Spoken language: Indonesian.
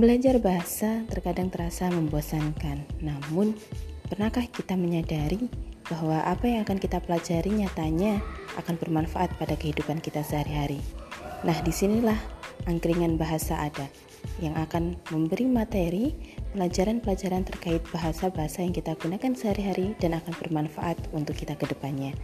Belajar bahasa terkadang terasa membosankan, namun pernahkah kita menyadari bahwa apa yang akan kita pelajari nyatanya akan bermanfaat pada kehidupan kita sehari-hari? Nah, di sinilah angkringan bahasa ada yang akan memberi materi pelajaran-pelajaran terkait bahasa-bahasa yang kita gunakan sehari-hari dan akan bermanfaat untuk kita ke depannya.